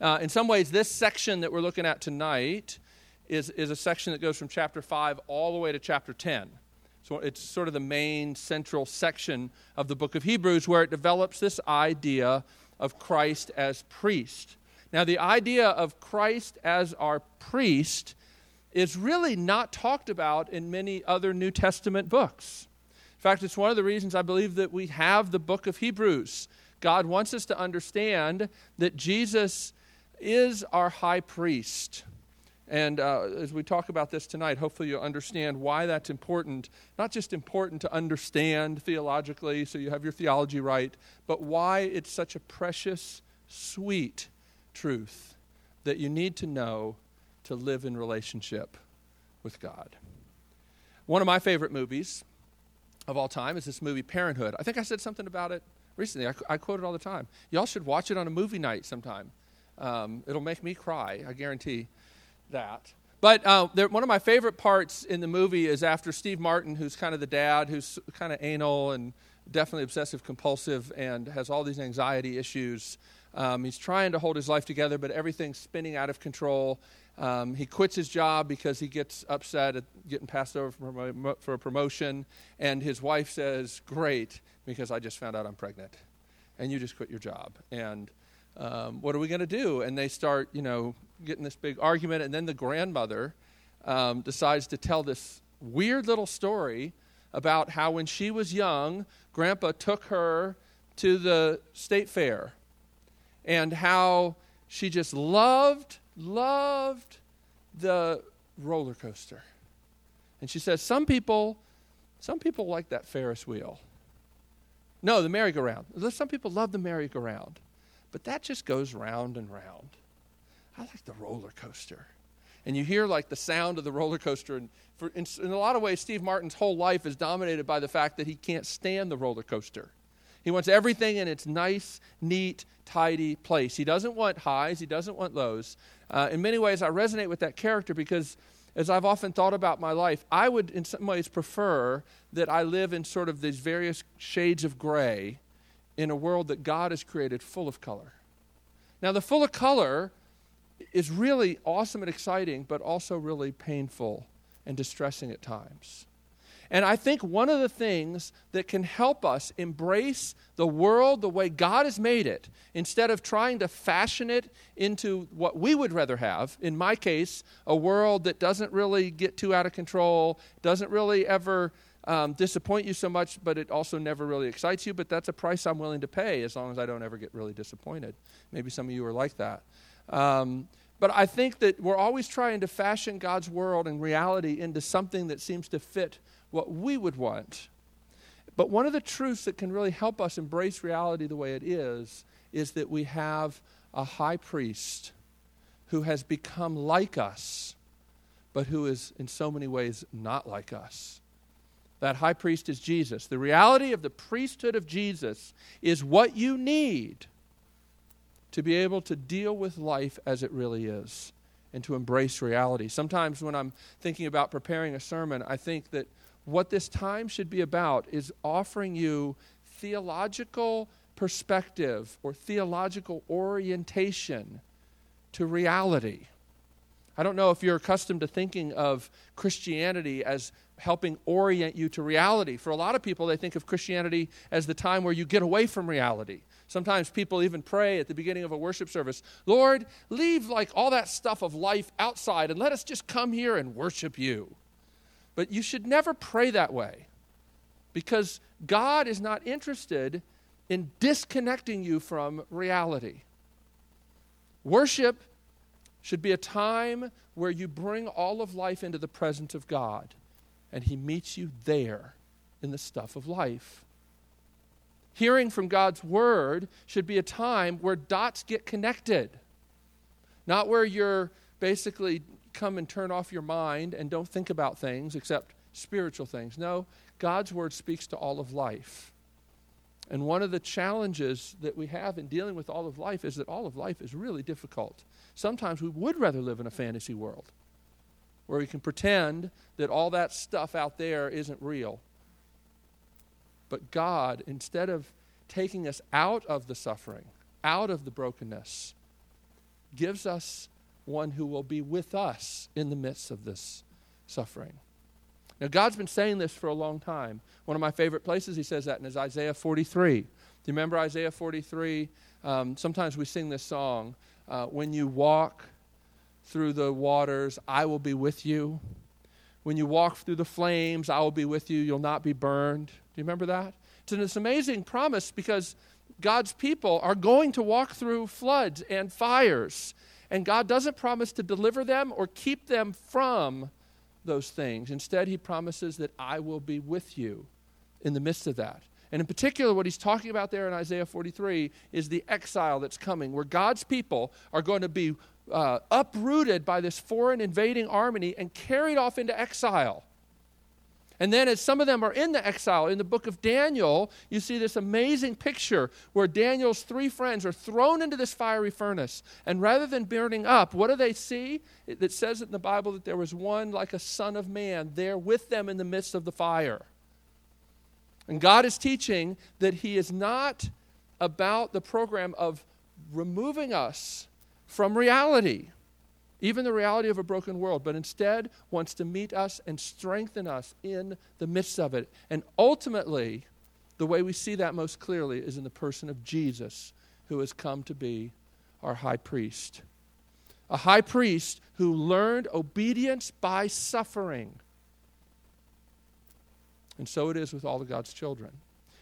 Uh, in some ways, this section that we're looking at tonight is, is a section that goes from chapter 5 all the way to chapter 10. So it's sort of the main central section of the book of Hebrews where it develops this idea of Christ as priest. Now, the idea of Christ as our priest is really not talked about in many other New Testament books. In fact, it's one of the reasons I believe that we have the book of Hebrews. God wants us to understand that Jesus is our high priest. And uh, as we talk about this tonight, hopefully you'll understand why that's important. Not just important to understand theologically so you have your theology right, but why it's such a precious, sweet truth that you need to know to live in relationship with God. One of my favorite movies of all time is this movie, Parenthood. I think I said something about it recently. I, I quote it all the time. Y'all should watch it on a movie night sometime. Um, it'll make me cry, I guarantee that. But uh, there, one of my favorite parts in the movie is after Steve Martin, who's kind of the dad, who's kind of anal and definitely obsessive compulsive and has all these anxiety issues. Um, he's trying to hold his life together, but everything's spinning out of control. Um, he quits his job because he gets upset at getting passed over for, for a promotion. And his wife says, Great, because I just found out I'm pregnant. And you just quit your job. And um, what are we going to do? And they start, you know, getting this big argument. And then the grandmother um, decides to tell this weird little story about how when she was young, grandpa took her to the state fair and how she just loved, loved the roller coaster. And she says, Some people, some people like that Ferris wheel. No, the merry-go-round. Some people love the merry-go-round. But that just goes round and round. I like the roller coaster. And you hear like the sound of the roller coaster. And for, in, in a lot of ways, Steve Martin's whole life is dominated by the fact that he can't stand the roller coaster. He wants everything in its nice, neat, tidy place. He doesn't want highs, he doesn't want lows. Uh, in many ways, I resonate with that character because as I've often thought about my life, I would in some ways prefer that I live in sort of these various shades of gray in a world that God has created full of color. Now, the full of color is really awesome and exciting, but also really painful and distressing at times. And I think one of the things that can help us embrace the world the way God has made it, instead of trying to fashion it into what we would rather have, in my case, a world that doesn't really get too out of control, doesn't really ever um, disappoint you so much, but it also never really excites you. But that's a price I'm willing to pay as long as I don't ever get really disappointed. Maybe some of you are like that. Um, but I think that we're always trying to fashion God's world and reality into something that seems to fit what we would want. But one of the truths that can really help us embrace reality the way it is is that we have a high priest who has become like us, but who is in so many ways not like us. That high priest is Jesus. The reality of the priesthood of Jesus is what you need to be able to deal with life as it really is and to embrace reality. Sometimes when I'm thinking about preparing a sermon, I think that what this time should be about is offering you theological perspective or theological orientation to reality. I don't know if you're accustomed to thinking of Christianity as helping orient you to reality. For a lot of people, they think of Christianity as the time where you get away from reality. Sometimes people even pray at the beginning of a worship service, Lord, leave like all that stuff of life outside and let us just come here and worship you. But you should never pray that way because God is not interested in disconnecting you from reality. Worship should be a time where you bring all of life into the presence of God and He meets you there in the stuff of life. Hearing from God's Word should be a time where dots get connected, not where you're basically come and turn off your mind and don't think about things except spiritual things. No, God's Word speaks to all of life. And one of the challenges that we have in dealing with all of life is that all of life is really difficult. Sometimes we would rather live in a fantasy world where we can pretend that all that stuff out there isn't real. But God, instead of taking us out of the suffering, out of the brokenness, gives us one who will be with us in the midst of this suffering. Now, God's been saying this for a long time. One of my favorite places he says that in is Isaiah 43. Do you remember Isaiah 43? Um, sometimes we sing this song uh, When you walk through the waters, I will be with you. When you walk through the flames, I will be with you. You'll not be burned. Do you remember that? It's an amazing promise because God's people are going to walk through floods and fires. And God doesn't promise to deliver them or keep them from those things. Instead, He promises that I will be with you in the midst of that. And in particular, what he's talking about there in Isaiah 43 is the exile that's coming, where God's people are going to be uh, uprooted by this foreign invading army and carried off into exile. And then, as some of them are in the exile, in the book of Daniel, you see this amazing picture where Daniel's three friends are thrown into this fiery furnace. And rather than burning up, what do they see? It, it says in the Bible that there was one like a son of man there with them in the midst of the fire. And God is teaching that He is not about the program of removing us from reality even the reality of a broken world, but instead wants to meet us and strengthen us in the midst of it. And ultimately, the way we see that most clearly is in the person of Jesus, who has come to be our high priest. A high priest who learned obedience by suffering. And so it is with all of God's children.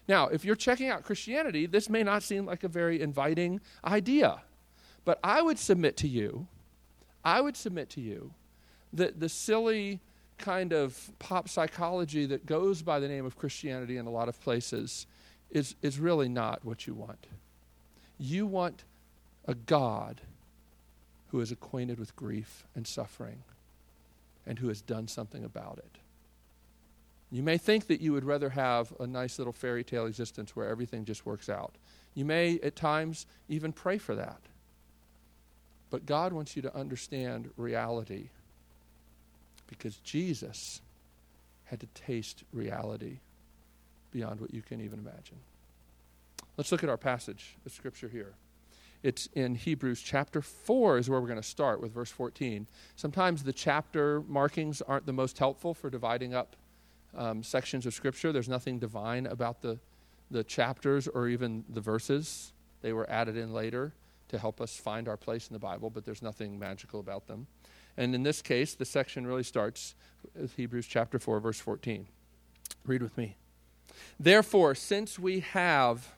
Now, if you're checking out Christianity, this may not seem like a very inviting idea. But I would submit to you I would submit to you that the silly kind of pop psychology that goes by the name of Christianity in a lot of places is, is really not what you want. You want a God who is acquainted with grief and suffering and who has done something about it. You may think that you would rather have a nice little fairy tale existence where everything just works out. You may at times even pray for that. But God wants you to understand reality because Jesus had to taste reality beyond what you can even imagine. Let's look at our passage of Scripture here. It's in Hebrews chapter 4 is where we're going to start with verse 14. Sometimes the chapter markings aren't the most helpful for dividing up um, sections of Scripture. There's nothing divine about the, the chapters or even the verses. They were added in later to help us find our place in the Bible, but there's nothing magical about them. And in this case, the section really starts with Hebrews chapter 4, verse 14. Read with me. Therefore, since we have,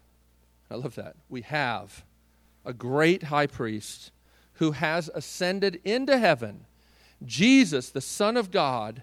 I love that, we have a great high priest who has ascended into heaven, Jesus, the Son of God,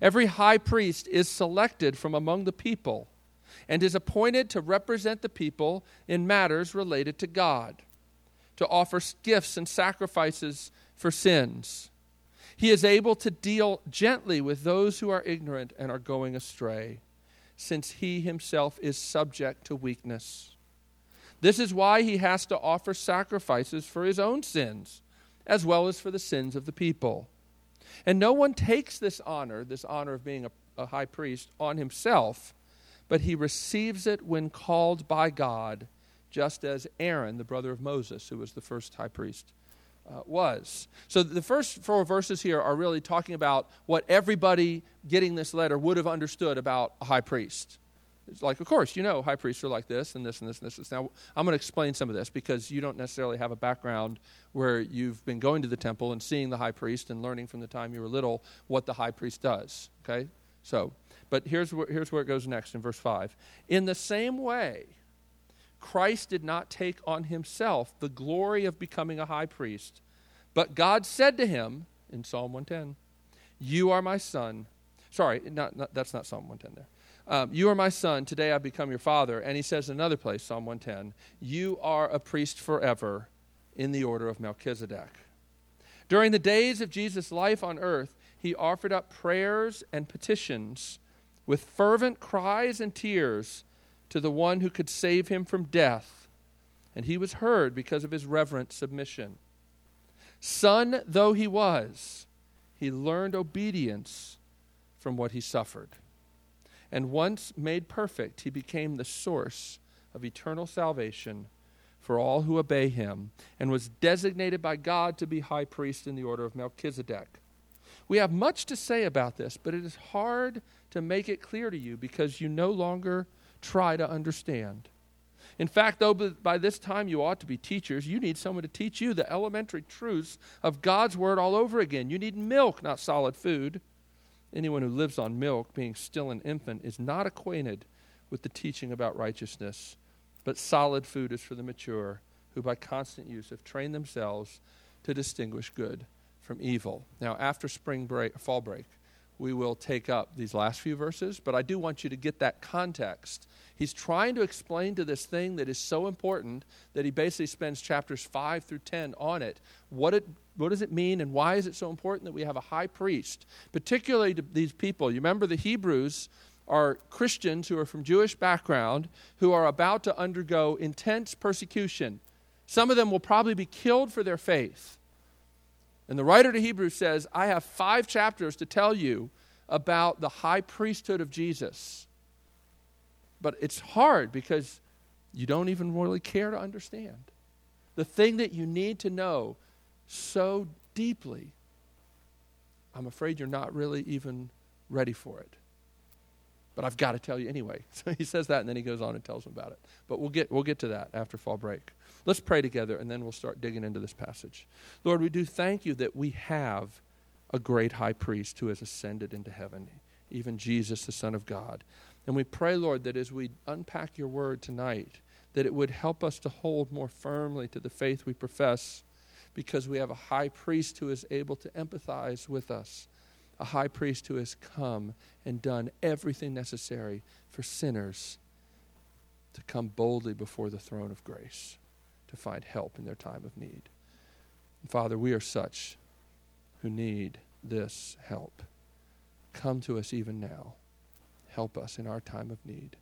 Every high priest is selected from among the people and is appointed to represent the people in matters related to God to offer gifts and sacrifices for sins. He is able to deal gently with those who are ignorant and are going astray, since he himself is subject to weakness. This is why he has to offer sacrifices for his own sins, as well as for the sins of the people. And no one takes this honor, this honor of being a, a high priest, on himself, but he receives it when called by God just as Aaron, the brother of Moses, who was the first high priest, uh, was. So the first four verses here are really talking about what everybody getting this letter would have understood about a high priest. It's like, of course, you know, high priests are like this and this and this and this. Now, I'm going to explain some of this because you don't necessarily have a background where you've been going to the temple and seeing the high priest and learning from the time you were little what the high priest does. Okay? So, but here's where, here's where it goes next in verse 5. In the same way, Christ did not take on himself the glory of becoming a high priest. But God said to him in Psalm 110, You are my son. Sorry, not, not, that's not Psalm 110 there. Um, you are my son. Today I become your father. And he says in another place, Psalm 110, You are a priest forever in the order of Melchizedek. During the days of Jesus' life on earth, he offered up prayers and petitions with fervent cries and tears to the one who could save him from death, and he was heard because of his reverent submission. Son though he was, he learned obedience from what he suffered. And once made perfect, he became the source of eternal salvation for all who obey him, and was designated by God to be high priest in the order of Melchizedek. We have much to say about this, but it is hard to make it clear to you because you no longer try to understand. In fact, though by this time you ought to be teachers, you need someone to teach you the elementary truths of God's Word all over again. You need milk, not solid food. Anyone who lives on milk, being still an infant, is not acquainted with the teaching about righteousness but solid food is for the mature, who by constant use have trained themselves to distinguish good from evil. Now, after spring break, fall break, we will take up these last few verses, but I do want you to get that context. He's trying to explain to this thing that is so important that he basically spends chapters 5 through 10 on it. What, it, what does it mean, and why is it so important that we have a high priest, particularly to these people? You remember the Hebrews are Christians who are from Jewish background who are about to undergo intense persecution. Some of them will probably be killed for their faith. And the writer to Hebrews says, I have five chapters to tell you about the high priesthood of Jesus. But it's hard because you don't even really care to understand. The thing that you need to know so deeply, I'm afraid you're not really even ready for it but I've got to tell you anyway. So he says that and then he goes on and tells them about it. But we'll get, we'll get to that after fall break. Let's pray together and then we'll start digging into this passage. Lord, we do thank you that we have a great high priest who has ascended into heaven, even Jesus, the Son of God. And we pray, Lord, that as we unpack your word tonight, that it would help us to hold more firmly to the faith we profess because we have a high priest who is able to empathize with us a high priest who has come and done everything necessary for sinners to come boldly before the throne of grace to find help in their time of need. And Father, we are such who need this help. Come to us even now. Help us in our time of need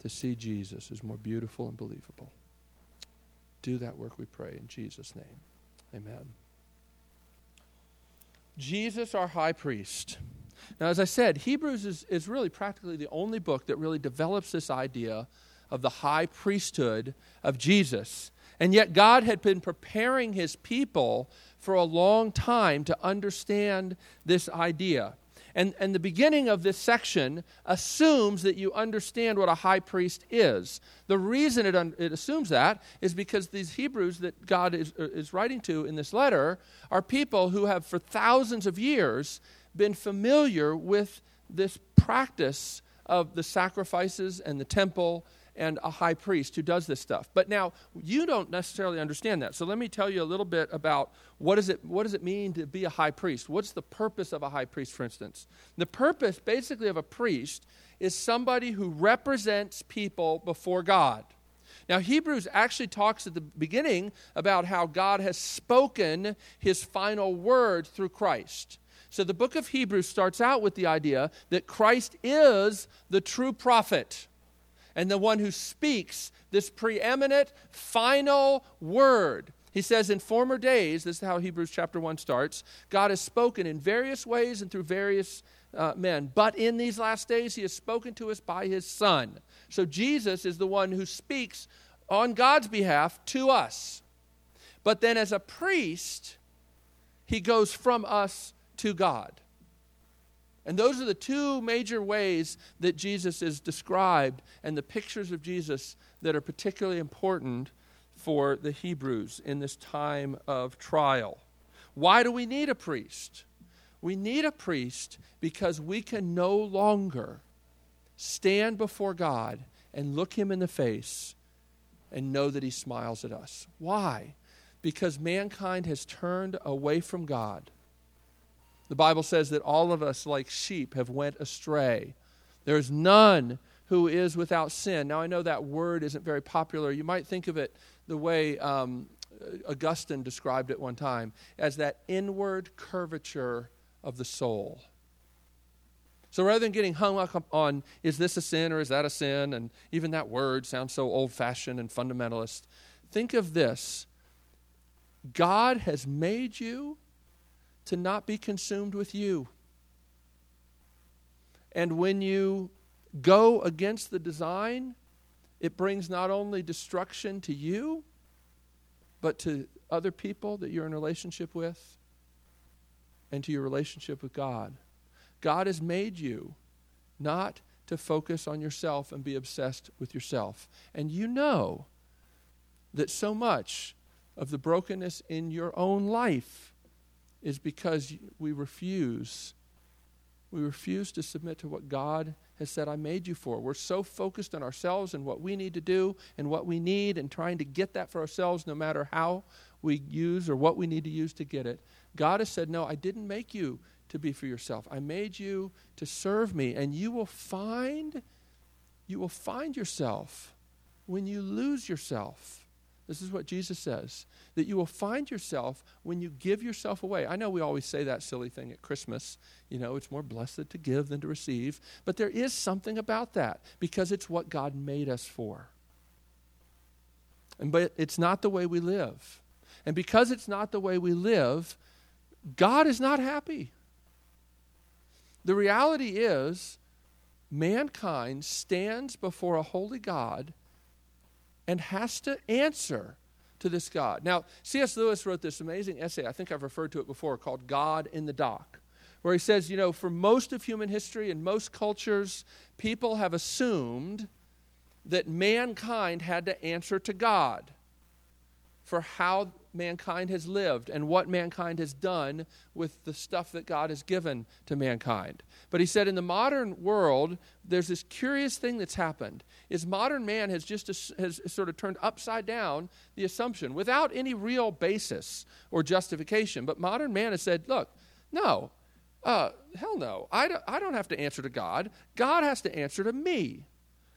to see Jesus as more beautiful and believable. Do that work, we pray, in Jesus' name. Amen. Jesus, our high priest. Now, as I said, Hebrews is, is really practically the only book that really develops this idea of the high priesthood of Jesus. And yet, God had been preparing his people for a long time to understand this idea. And, and the beginning of this section assumes that you understand what a high priest is. The reason it, un, it assumes that is because these Hebrews that God is, uh, is writing to in this letter are people who have, for thousands of years, been familiar with this practice of the sacrifices and the temple and a high priest who does this stuff. But now you don't necessarily understand that. So let me tell you a little bit about what, is it, what does it mean to be a high priest? What's the purpose of a high priest, for instance? The purpose, basically, of a priest is somebody who represents people before God. Now, Hebrews actually talks at the beginning about how God has spoken his final word through Christ. So the book of Hebrews starts out with the idea that Christ is the true prophet and the one who speaks this preeminent final word. He says, In former days, this is how Hebrews chapter 1 starts, God has spoken in various ways and through various uh, men. But in these last days, he has spoken to us by his Son. So Jesus is the one who speaks on God's behalf to us. But then as a priest, he goes from us to God. And those are the two major ways that Jesus is described and the pictures of Jesus that are particularly important for the Hebrews in this time of trial. Why do we need a priest? We need a priest because we can no longer stand before God and look him in the face and know that he smiles at us. Why? Because mankind has turned away from God the Bible says that all of us, like sheep, have went astray. There is none who is without sin. Now, I know that word isn't very popular. You might think of it the way um, Augustine described it one time as that inward curvature of the soul. So rather than getting hung up on is this a sin or is that a sin, and even that word sounds so old fashioned and fundamentalist, think of this God has made you to not be consumed with you. And when you go against the design, it brings not only destruction to you, but to other people that you're in relationship with and to your relationship with God. God has made you not to focus on yourself and be obsessed with yourself. And you know that so much of the brokenness in your own life is because we refuse we refuse to submit to what God has said, I made you for. We're so focused on ourselves and what we need to do and what we need and trying to get that for ourselves no matter how we use or what we need to use to get it. God has said, No, I didn't make you to be for yourself. I made you to serve me. And you will find, you will find yourself when you lose yourself this is what Jesus says that you will find yourself when you give yourself away. I know we always say that silly thing at Christmas. You know, it's more blessed to give than to receive. But there is something about that because it's what God made us for. And, but it's not the way we live. And because it's not the way we live, God is not happy. The reality is, mankind stands before a holy God and has to answer to this God. Now, C.S. Lewis wrote this amazing essay, I think I've referred to it before, called God in the Dock, where he says, you know, for most of human history and most cultures, people have assumed that mankind had to answer to God for how mankind has lived and what mankind has done with the stuff that God has given to mankind. But he said in the modern world, there's this curious thing that's happened. Is modern man has just has sort of turned upside down the assumption without any real basis or justification. But modern man has said, look, no, uh, hell no. I don't, I don't have to answer to God. God has to answer to me.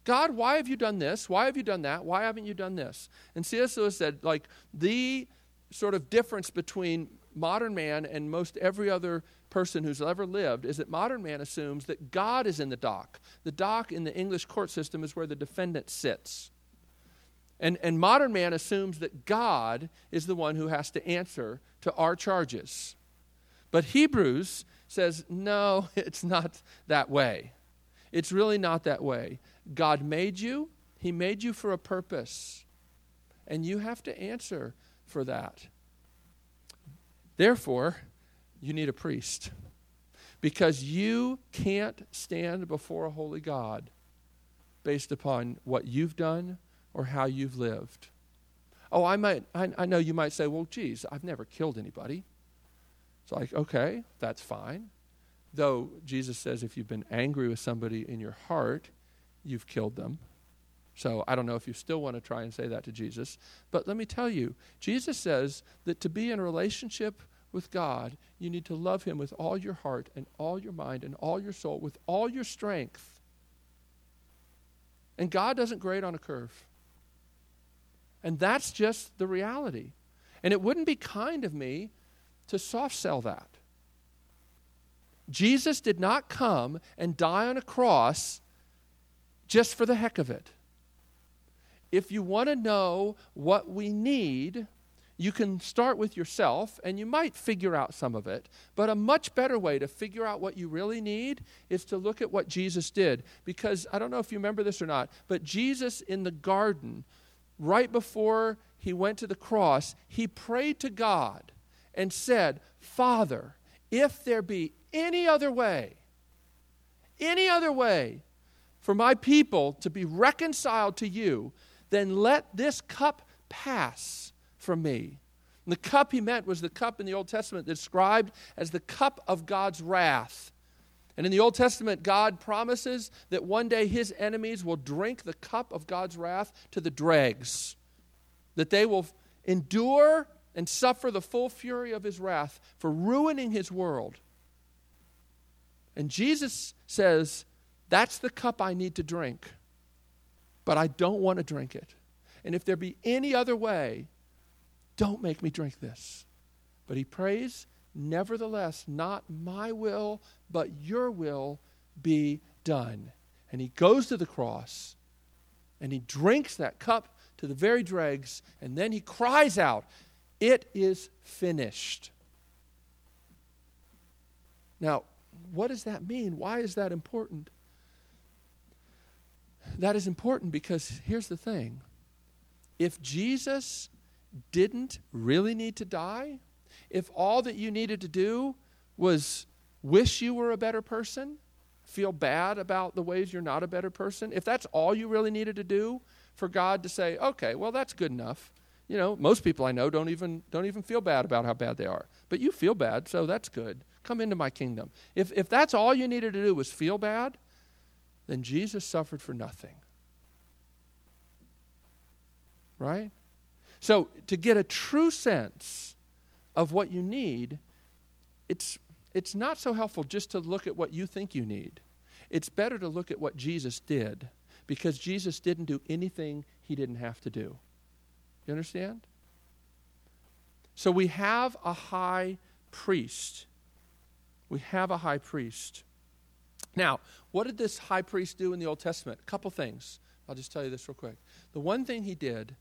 God, why have you done this? Why have you done that? Why haven't you done this? And C.S. Lewis said, like, the sort of difference between modern man and most every other person who's ever lived is that modern man assumes that God is in the dock. The dock in the English court system is where the defendant sits. And, and modern man assumes that God is the one who has to answer to our charges. But Hebrews says, no, it's not that way. It's really not that way. God made you, He made you for a purpose. And you have to answer for that. Therefore, you need a priest. Because you can't stand before a holy God based upon what you've done or how you've lived. Oh, I might I, I know you might say, well, geez, I've never killed anybody. It's like, okay, that's fine. Though Jesus says if you've been angry with somebody in your heart, you've killed them. So I don't know if you still want to try and say that to Jesus. But let me tell you, Jesus says that to be in a relationship with God, you need to love Him with all your heart and all your mind and all your soul, with all your strength. And God doesn't grade on a curve. And that's just the reality. And it wouldn't be kind of me to soft sell that. Jesus did not come and die on a cross just for the heck of it. If you want to know what we need, you can start with yourself and you might figure out some of it. But a much better way to figure out what you really need is to look at what Jesus did. Because I don't know if you remember this or not, but Jesus in the garden, right before he went to the cross, he prayed to God and said, Father, if there be any other way, any other way for my people to be reconciled to you, then let this cup pass from me. And the cup he meant was the cup in the Old Testament described as the cup of God's wrath. And in the Old Testament, God promises that one day his enemies will drink the cup of God's wrath to the dregs, that they will endure and suffer the full fury of his wrath for ruining his world. And Jesus says, That's the cup I need to drink but I don't want to drink it. And if there be any other way Don't make me drink this. But he prays, Nevertheless, not my will, but your will be done. And he goes to the cross and he drinks that cup to the very dregs, and then he cries out, It is finished. Now, what does that mean? Why is that important? That is important because here's the thing if Jesus didn't really need to die, if all that you needed to do was wish you were a better person, feel bad about the ways you're not a better person, if that's all you really needed to do for God to say, okay, well, that's good enough. You know, most people I know don't even, don't even feel bad about how bad they are. But you feel bad, so that's good. Come into my kingdom. If, if that's all you needed to do was feel bad, then Jesus suffered for nothing. Right? So, to get a true sense of what you need, it's, it's not so helpful just to look at what you think you need. It's better to look at what Jesus did because Jesus didn't do anything he didn't have to do. You understand? So we have a high priest. We have a high priest. Now, what did this high priest do in the Old Testament? A couple things. I'll just tell you this real quick. The one thing he did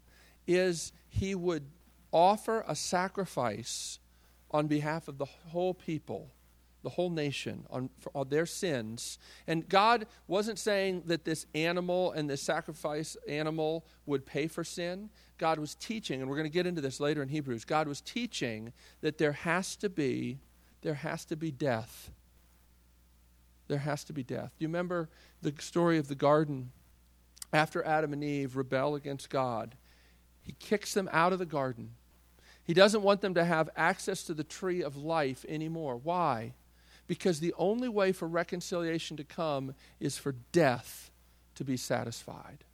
is he would offer a sacrifice on behalf of the whole people, the whole nation, on, on their sins. And God wasn't saying that this animal and this sacrifice animal would pay for sin. God was teaching, and we're going to get into this later in Hebrews. God was teaching that there has to be there has to be death. There has to be death. Do you remember the story of the garden after Adam and Eve rebel against God? He kicks them out of the garden. He doesn't want them to have access to the tree of life anymore. Why? Because the only way for reconciliation to come is for death to be satisfied.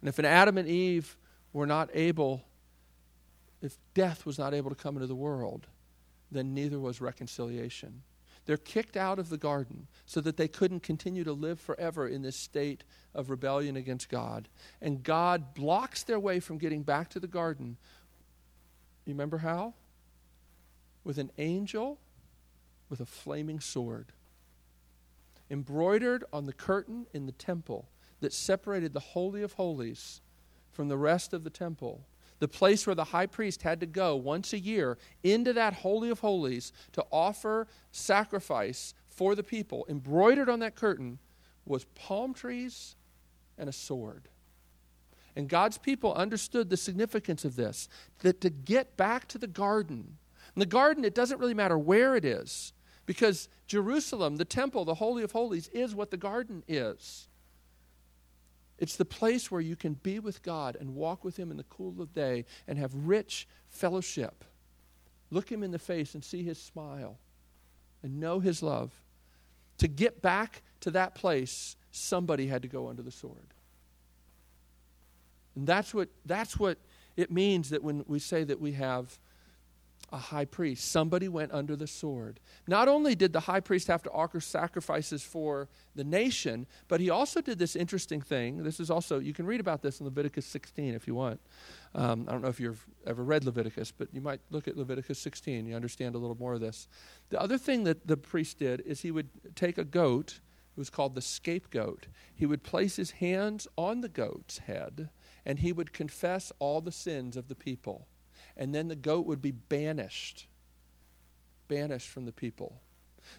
And if an Adam and Eve were not able, if death was not able to come into the world, then neither was reconciliation. They're kicked out of the garden so that they couldn't continue to live forever in this state of rebellion against God. And God blocks their way from getting back to the garden. You remember how? With an angel with a flaming sword. Embroidered on the curtain in the temple that separated the Holy of Holies from the rest of the temple the place where the high priest had to go once a year into that Holy of Holies to offer sacrifice for the people, embroidered on that curtain was palm trees and a sword. And God's people understood the significance of this that to get back to the garden, and the garden, it doesn't really matter where it is, because Jerusalem, the temple, the Holy of Holies, is what the garden is. It's the place where you can be with God and walk with Him in the cool of the day and have rich fellowship. Look Him in the face and see His smile and know His love. To get back to that place, somebody had to go under the sword. And that's what, that's what it means that when we say that we have a high priest. Somebody went under the sword. Not only did the high priest have to offer sacrifices for the nation, but he also did this interesting thing. This is also, you can read about this in Leviticus 16 if you want. Um, I don't know if you've ever read Leviticus, but you might look at Leviticus 16. You understand a little more of this. The other thing that the priest did is he would take a goat, it was called the scapegoat. He would place his hands on the goat's head, and he would confess all the sins of the people and then the goat would be banished, banished from the people.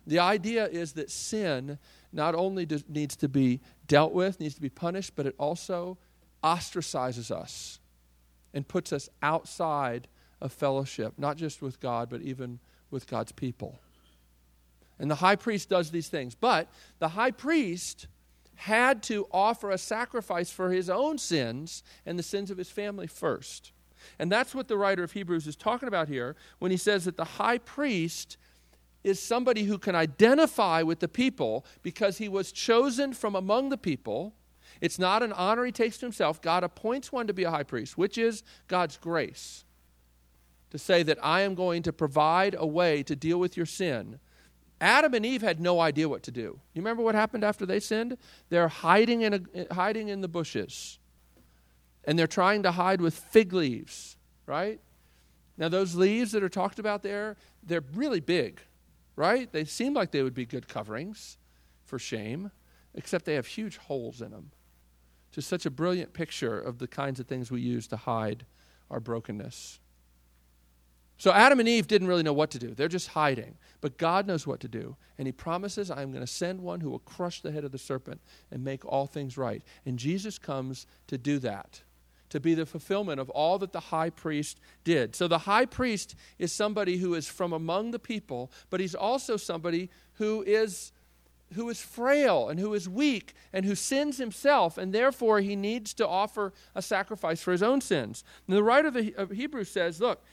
The idea is that sin not only needs to be dealt with, needs to be punished, but it also ostracizes us and puts us outside of fellowship, not just with God, but even with God's people. And the high priest does these things. But the high priest had to offer a sacrifice for his own sins and the sins of his family first. And that's what the writer of Hebrews is talking about here when he says that the high priest is somebody who can identify with the people because he was chosen from among the people. It's not an honor he takes to himself. God appoints one to be a high priest, which is God's grace. To say that I am going to provide a way to deal with your sin. Adam and Eve had no idea what to do. You remember what happened after they sinned? They're hiding in, a, hiding in the bushes and they're trying to hide with fig leaves, right? Now, those leaves that are talked about there, they're really big, right? They seem like they would be good coverings for shame, except they have huge holes in them. Just such a brilliant picture of the kinds of things we use to hide our brokenness. So Adam and Eve didn't really know what to do. They're just hiding. But God knows what to do. And He promises, I'm going to send one who will crush the head of the serpent and make all things right. And Jesus comes to do that, to be the fulfillment of all that the high priest did. So the high priest is somebody who is from among the people, but he's also somebody who is who is frail and who is weak and who sins himself, and therefore he needs to offer a sacrifice for his own sins. And the writer of, the, of Hebrews says, Look,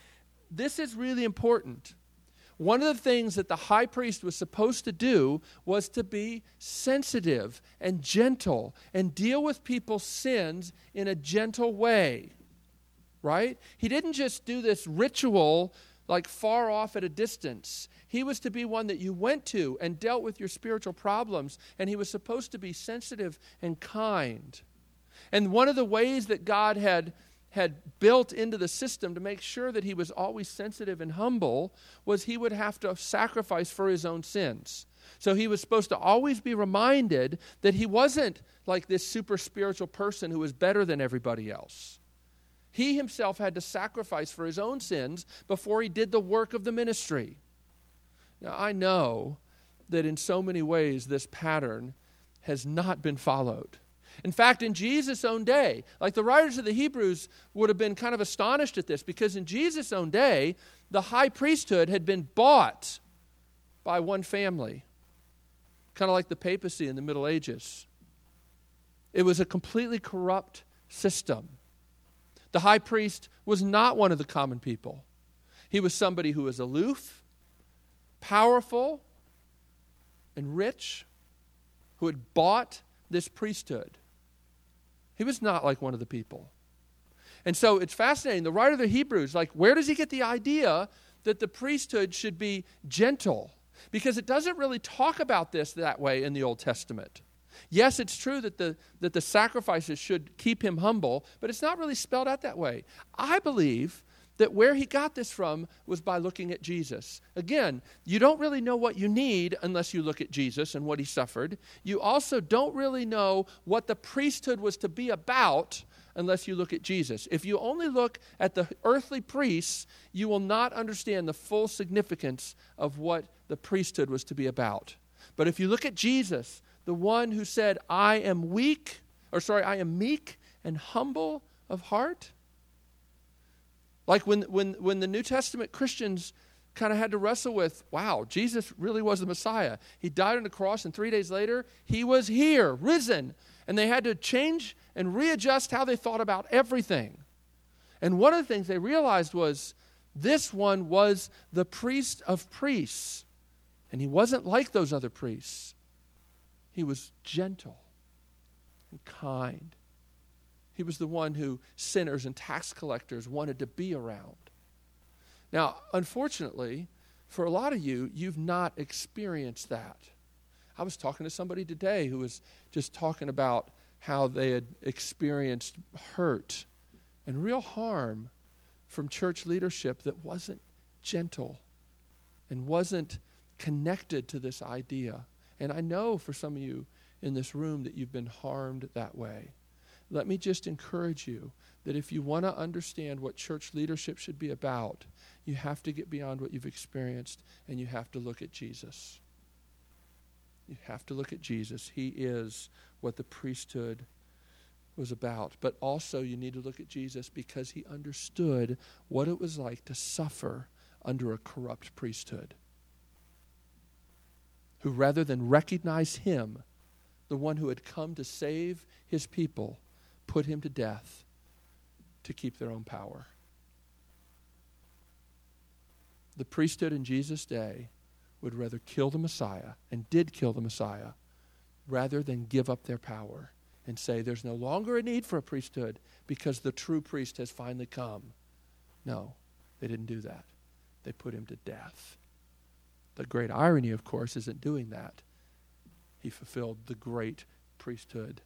this is really important. One of the things that the high priest was supposed to do was to be sensitive and gentle and deal with people's sins in a gentle way. Right? He didn't just do this ritual like far off at a distance. He was to be one that you went to and dealt with your spiritual problems, and he was supposed to be sensitive and kind. And one of the ways that God had had built into the system to make sure that he was always sensitive and humble was he would have to sacrifice for his own sins. So he was supposed to always be reminded that he wasn't like this super spiritual person who was better than everybody else. He himself had to sacrifice for his own sins before he did the work of the ministry. Now, I know that in so many ways this pattern has not been followed. In fact, in Jesus' own day, like the writers of the Hebrews would have been kind of astonished at this because in Jesus' own day, the high priesthood had been bought by one family, kind of like the papacy in the Middle Ages. It was a completely corrupt system. The high priest was not one of the common people. He was somebody who was aloof, powerful, and rich, who had bought this priesthood. He was not like one of the people. And so it's fascinating. The writer of the Hebrews, like, where does he get the idea that the priesthood should be gentle? Because it doesn't really talk about this that way in the Old Testament. Yes, it's true that the, that the sacrifices should keep him humble, but it's not really spelled out that way. I believe that where he got this from was by looking at Jesus. Again, you don't really know what you need unless you look at Jesus and what he suffered. You also don't really know what the priesthood was to be about unless you look at Jesus. If you only look at the earthly priests, you will not understand the full significance of what the priesthood was to be about. But if you look at Jesus, the one who said, I am weak, or sorry, I am meek and humble of heart, like when, when, when the New Testament Christians kind of had to wrestle with wow, Jesus really was the Messiah. He died on the cross, and three days later, he was here, risen. And they had to change and readjust how they thought about everything. And one of the things they realized was this one was the priest of priests. And he wasn't like those other priests, he was gentle and kind he was the one who sinners and tax collectors wanted to be around. Now, unfortunately, for a lot of you, you've not experienced that. I was talking to somebody today who was just talking about how they had experienced hurt and real harm from church leadership that wasn't gentle and wasn't connected to this idea. And I know for some of you in this room that you've been harmed that way let me just encourage you that if you want to understand what church leadership should be about, you have to get beyond what you've experienced and you have to look at Jesus. You have to look at Jesus. He is what the priesthood was about. But also, you need to look at Jesus because he understood what it was like to suffer under a corrupt priesthood. Who, rather than recognize him, the one who had come to save his people, put him to death to keep their own power. The priesthood in Jesus' day would rather kill the Messiah, and did kill the Messiah, rather than give up their power and say there's no longer a need for a priesthood because the true priest has finally come. No, they didn't do that. They put him to death. The great irony, of course, isn't doing that. He fulfilled the great priesthood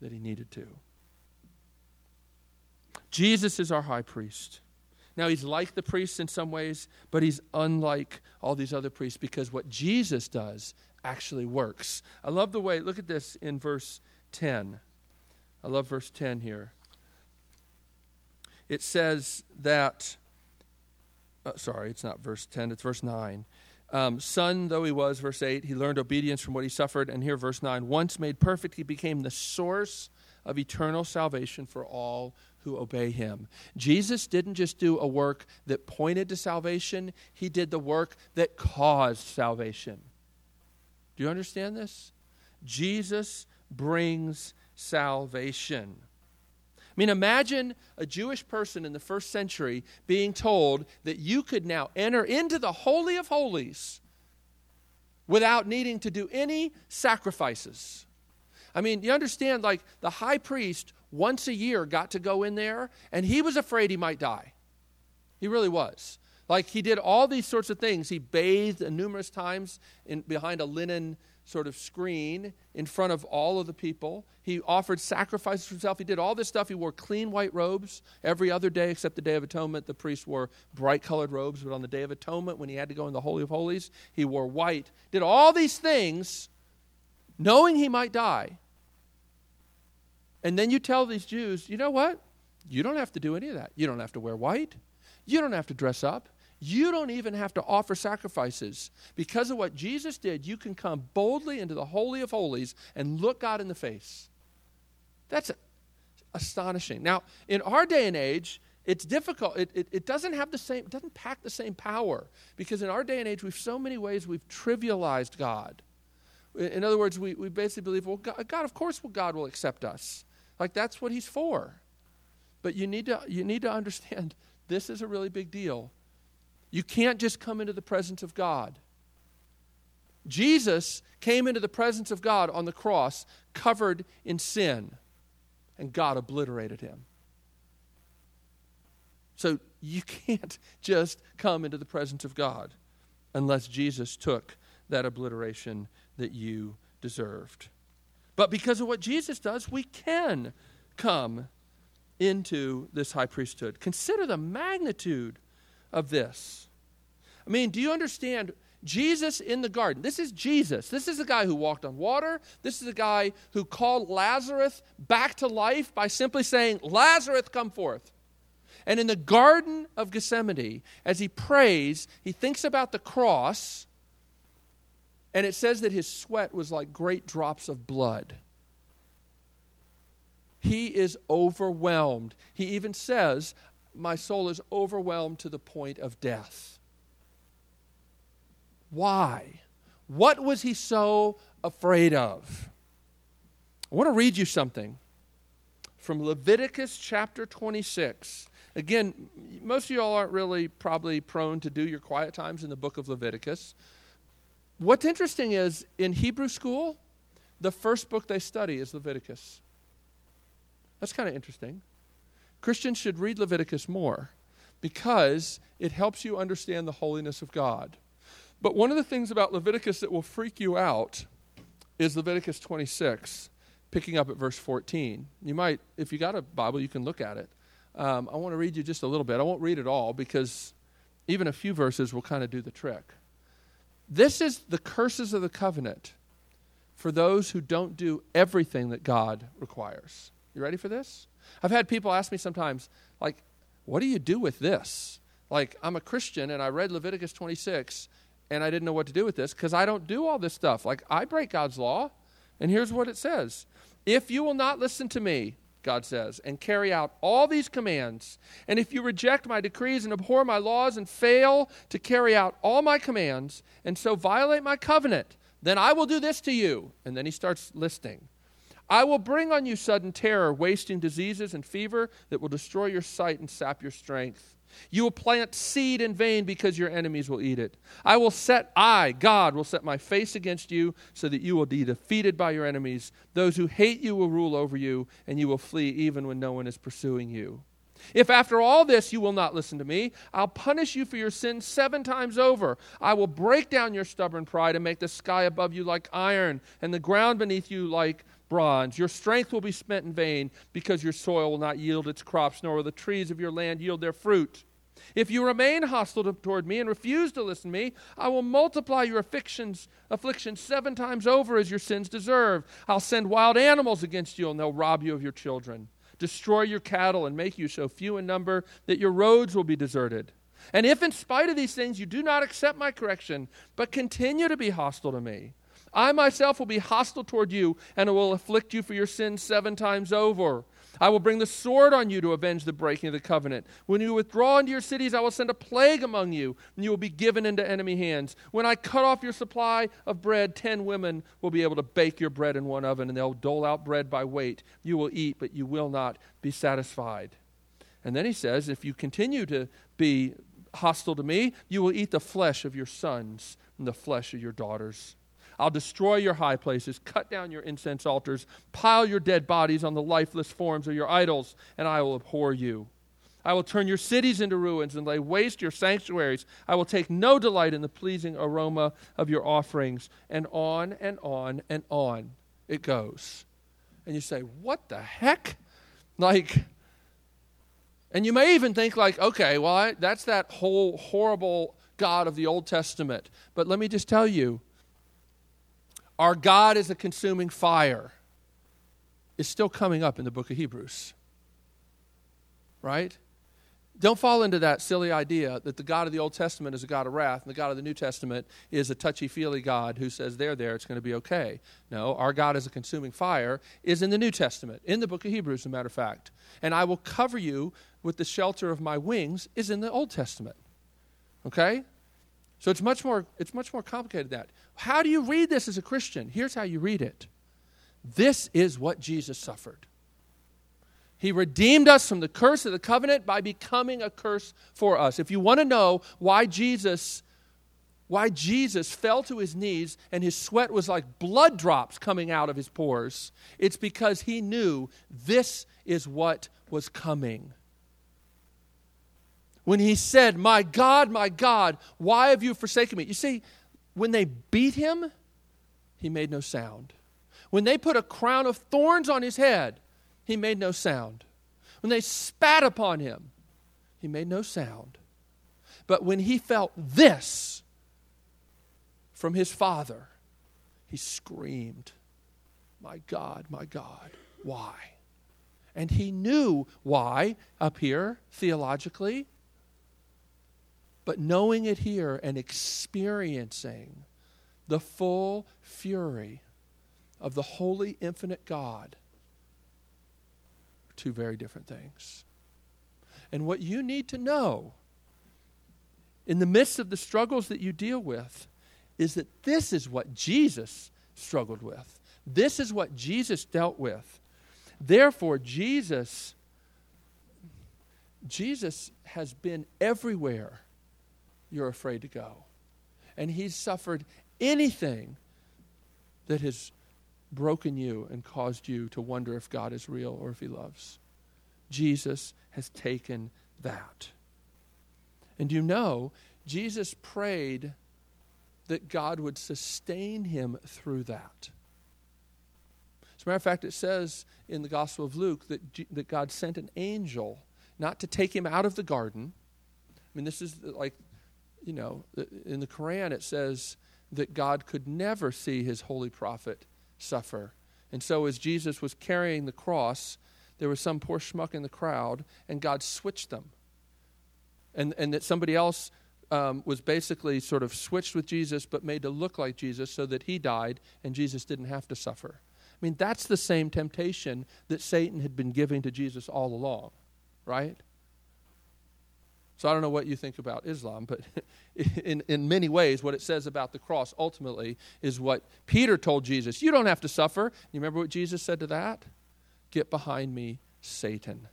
that he needed to. Jesus is our high priest. Now, he's like the priests in some ways, but he's unlike all these other priests because what Jesus does actually works. I love the way, look at this in verse 10. I love verse 10 here. It says that, uh, sorry, it's not verse 10, it's verse 9. Um, son though he was, verse 8, he learned obedience from what he suffered. And here, verse 9, once made perfect, he became the source of eternal salvation for all who obey him. Jesus didn't just do a work that pointed to salvation, he did the work that caused salvation. Do you understand this? Jesus brings salvation. I mean, imagine a Jewish person in the first century being told that you could now enter into the Holy of Holies without needing to do any sacrifices. I mean, you understand, like, the high priest once a year got to go in there, and he was afraid he might die. He really was. Like, he did all these sorts of things. He bathed numerous times in, behind a linen sort of screen in front of all of the people. He offered sacrifices for himself. He did all this stuff. He wore clean white robes every other day except the Day of Atonement. The priest wore bright colored robes, but on the Day of Atonement, when he had to go in the Holy of Holies, he wore white. Did all these things knowing he might die. And then you tell these Jews, you know what? You don't have to do any of that. You don't have to wear white. You don't have to dress up. You don't even have to offer sacrifices. Because of what Jesus did, you can come boldly into the Holy of Holies and look God in the face. That's astonishing. Now, in our day and age, it's difficult. It, it, it, doesn't have the same, doesn't pack the same power. Because in our day and age, we've so many ways we've trivialized God. In other words, we, we basically believe, well, God, God, of course, God will accept us. Like that's what He's for. But you need to, you need to understand this is a really big deal. You can't just come into the presence of God. Jesus came into the presence of God on the cross covered in sin, and God obliterated him. So you can't just come into the presence of God unless Jesus took that obliteration that you deserved. But because of what Jesus does, we can come into this high priesthood. Consider the magnitude of this. I mean, do you understand? Jesus in the garden. This is Jesus. This is the guy who walked on water. This is the guy who called Lazarus back to life by simply saying, Lazarus, come forth. And in the Garden of Gethsemane, as he prays, he thinks about the cross, and it says that his sweat was like great drops of blood. He is overwhelmed. He even says, My soul is overwhelmed to the point of death. Why? What was he so afraid of? I want to read you something from Leviticus chapter 26. Again, most of you all aren't really probably prone to do your quiet times in the book of Leviticus. What's interesting is in Hebrew school, the first book they study is Leviticus. That's kind of interesting. Christians should read Leviticus more because it helps you understand the holiness of God. But one of the things about Leviticus that will freak you out is Leviticus 26, picking up at verse 14. You might, if you got a Bible, you can look at it. Um, I want to read you just a little bit. I won't read it all because even a few verses will kind of do the trick. This is the curses of the covenant for those who don't do everything that God requires. You ready for this? I've had people ask me sometimes, like, what do you do with this? Like, I'm a Christian and I read Leviticus 26 and I didn't know what to do with this because I don't do all this stuff. Like, I break God's law. And here's what it says If you will not listen to me, God says, and carry out all these commands, and if you reject my decrees and abhor my laws and fail to carry out all my commands, and so violate my covenant, then I will do this to you. And then he starts listing. I will bring on you sudden terror, wasting diseases and fever that will destroy your sight and sap your strength. You will plant seed in vain because your enemies will eat it. I will set, I, God, will set my face against you so that you will be defeated by your enemies. Those who hate you will rule over you, and you will flee even when no one is pursuing you. If after all this you will not listen to me, I'll punish you for your sins seven times over. I will break down your stubborn pride and make the sky above you like iron and the ground beneath you like bronze. Your strength will be spent in vain because your soil will not yield its crops, nor will the trees of your land yield their fruit. If you remain hostile to, toward me and refuse to listen to me, I will multiply your afflictions, afflictions seven times over as your sins deserve. I'll send wild animals against you, and they'll rob you of your children, destroy your cattle, and make you so few in number that your roads will be deserted. And if, in spite of these things, you do not accept my correction, but continue to be hostile to me, I myself will be hostile toward you, and I will afflict you for your sins seven times over. I will bring the sword on you to avenge the breaking of the covenant. When you withdraw into your cities, I will send a plague among you, and you will be given into enemy hands. When I cut off your supply of bread, ten women will be able to bake your bread in one oven, and they'll dole out bread by weight. You will eat, but you will not be satisfied. And then he says, if you continue to be hostile to me, you will eat the flesh of your sons and the flesh of your daughters. I'll destroy your high places, cut down your incense altars, pile your dead bodies on the lifeless forms of your idols, and I will abhor you. I will turn your cities into ruins and lay waste your sanctuaries. I will take no delight in the pleasing aroma of your offerings. And on and on and on it goes. And you say, What the heck? Like, and you may even think, like, okay, well, I, that's that whole horrible God of the Old Testament. But let me just tell you, our God is a consuming fire, is still coming up in the book of Hebrews. Right? Don't fall into that silly idea that the God of the Old Testament is a God of wrath and the God of the New Testament is a touchy feely God who says, There, there, it's going to be okay. No, our God is a consuming fire, is in the New Testament, in the book of Hebrews, as a matter of fact. And I will cover you with the shelter of my wings, is in the Old Testament. Okay? So it's much more, it's much more complicated than that. How do you read this as a Christian? Here's how you read it this is what Jesus suffered. He redeemed us from the curse of the covenant by becoming a curse for us. If you want to know why Jesus why Jesus fell to his knees and his sweat was like blood drops coming out of his pores, it's because he knew this is what was coming. When he said, My God, my God, why have you forsaken me? You see, when they beat him, he made no sound. When they put a crown of thorns on his head, he made no sound. When they spat upon him, he made no sound. But when he felt this from his father, he screamed, My God, my God, why? And he knew why up here, theologically, but knowing it here and experiencing the full fury of the holy, infinite God are two very different things. And what you need to know in the midst of the struggles that you deal with is that this is what Jesus struggled with. This is what Jesus dealt with. Therefore, Jesus Jesus has been everywhere you're afraid to go. And he's suffered anything that has broken you and caused you to wonder if God is real or if he loves. Jesus has taken that. And you know, Jesus prayed that God would sustain him through that. As a matter of fact, it says in the Gospel of Luke that, G- that God sent an angel not to take him out of the garden. I mean, this is like you know, in the Quran it says that God could never see his holy prophet suffer. And so as Jesus was carrying the cross, there was some poor schmuck in the crowd, and God switched them. And, and that somebody else um, was basically sort of switched with Jesus, but made to look like Jesus so that he died and Jesus didn't have to suffer. I mean, that's the same temptation that Satan had been giving to Jesus all along, right? So I don't know what you think about Islam, but in, in many ways, what it says about the cross ultimately is what Peter told Jesus. You don't have to suffer. You remember what Jesus said to that? Get behind me, Satan.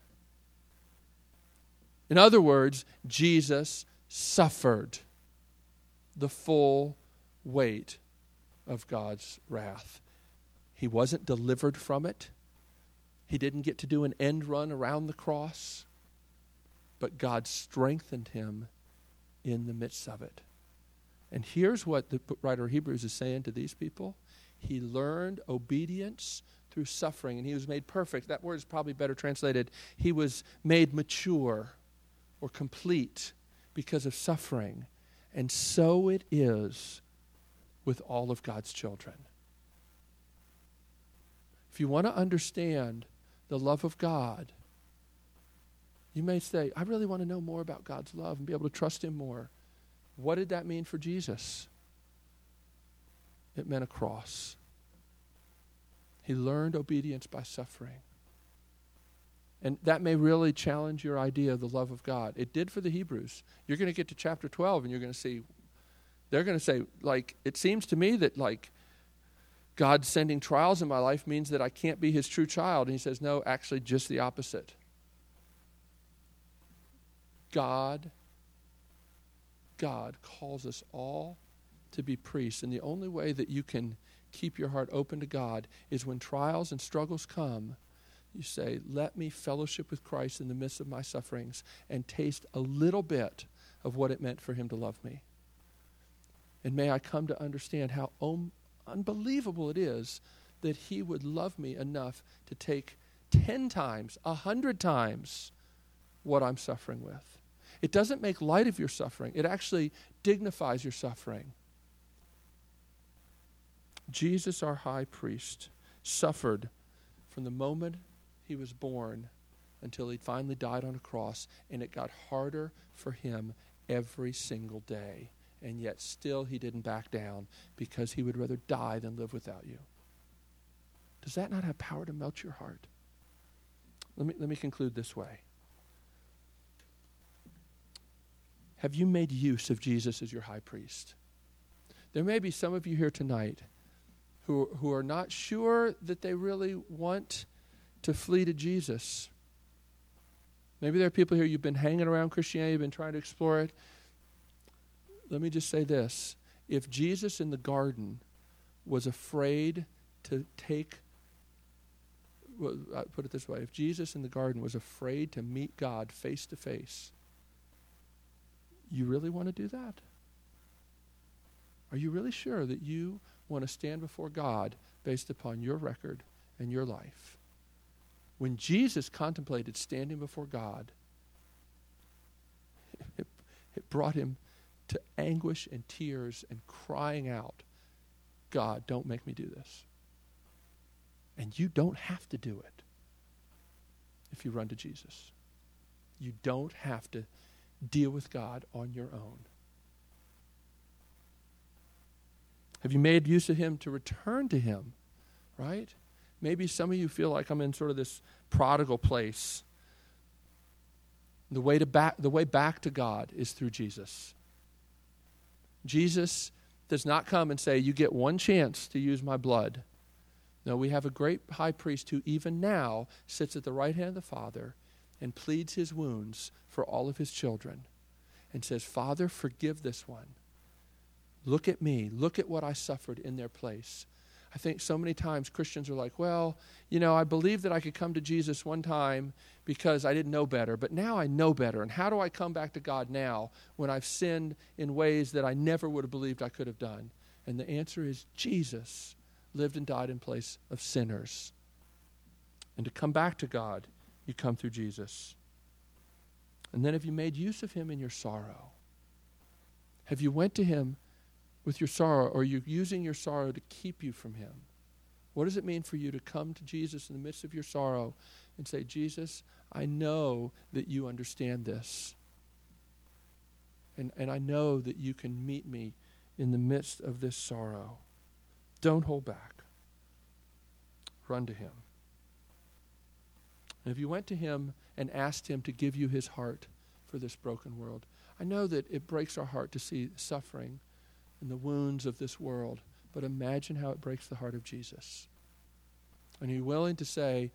In other words, Jesus suffered the full weight of God's wrath. He wasn't delivered from it. He didn't get to do an end run around the cross but God strengthened him in the midst of it. And here's what the writer of Hebrews is saying to these people He learned obedience through suffering, and he was made perfect. That word is probably better translated. He was made mature or complete because of suffering. And so it is with all of God's children. If you want to understand the love of God, you may say, I really want to know more about God's love and be able to trust Him more. What did that mean for Jesus? It meant a cross. He learned obedience by suffering. And that may really challenge your idea of the love of God. It did for the Hebrews. You're going to get to chapter 12 and you're going to see, they're going to say, like, it seems to me that, like, God sending trials in my life means that I can't be his true child. And he says, no, actually, just the opposite. God, God calls us all to be priests. And the only way that you can keep your heart open to God is when trials and struggles come, you say, Let me fellowship with Christ in the midst of my sufferings and taste a little bit of what it meant for him to love me. And may I come to understand how unbelievable it is that he would love me enough to take 10 times, a 100 times what I'm suffering with. It doesn't make light of your suffering, it actually dignifies your suffering. Jesus, our high priest, suffered from the moment he was born until he finally died on a cross, and it got harder for him every single day. And yet, still, he didn't back down because he would rather die than live without you. Does that not have power to melt your heart? Let me, let me conclude this way. Have you made use of Jesus as your high priest? There may be some of you here tonight who, who are not sure that they really want to flee to Jesus. Maybe there are people here, you've been hanging around Christianity, you've been trying to explore it. Let me just say this. If Jesus in the garden was afraid to take, well, I put it this way if Jesus in the garden was afraid to meet God face to face, you really want to do that? Are you really sure that you want to stand before God based upon your record and your life? When Jesus contemplated standing before God, it, it brought him to anguish and tears and crying out, God, don't make me do this. And you don't have to do it if you run to Jesus. You don't have to deal with God on your own. Have you made use of Him to return to Him? Right? Maybe some of you feel like I'm in sort of this prodigal place. The way, to back, the way back to God is through Jesus. Jesus does not come and say, You get one chance to use my blood. No, we have a great high priest who, even now, sits at the right hand of the Father and pleads his wounds for all of his children and says, Father, forgive this one. Look at me. Look at what I suffered in their place. I think so many times Christians are like, well, you know, I believed that I could come to Jesus one time because I didn't know better, but now I know better. And how do I come back to God now when I've sinned in ways that I never would have believed I could have done? And the answer is Jesus lived and died in place of sinners. And to come back to God, you come through Jesus. And then have you made use of him in your sorrow? Have you went to him with your sorrow, or are you using your sorrow to keep you from him? What does it mean for you to come to Jesus in the midst of your sorrow and say, Jesus, I know that you understand this. And, and I know that you can meet me in the midst of this sorrow. Don't hold back. Run to him. And if you went to him and asked him to give you his heart for this broken world, I know that it breaks our heart to see suffering and the wounds of this world, but imagine how it breaks the heart of Jesus. And are you willing to say,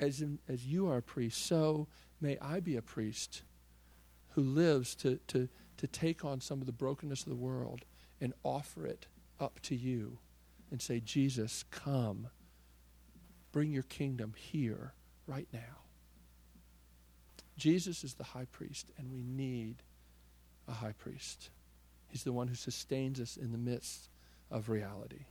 as, in, as you are a priest, so may I be a priest who lives to, to, to take on some of the brokenness of the world and offer it up to you and say, Jesus, come. Bring your kingdom here right now. Jesus is the high priest, and we need a high priest. He's the one who sustains us in the midst of reality.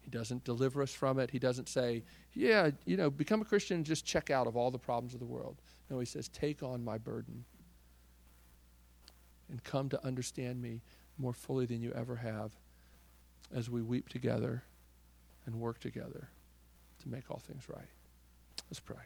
He doesn't deliver us from it. He doesn't say, yeah, you know, become a Christian and just check out of all the problems of the world. No, he says, take on my burden and come to understand me more fully than you ever have as we weep together and work together to make all things right. Let's pray.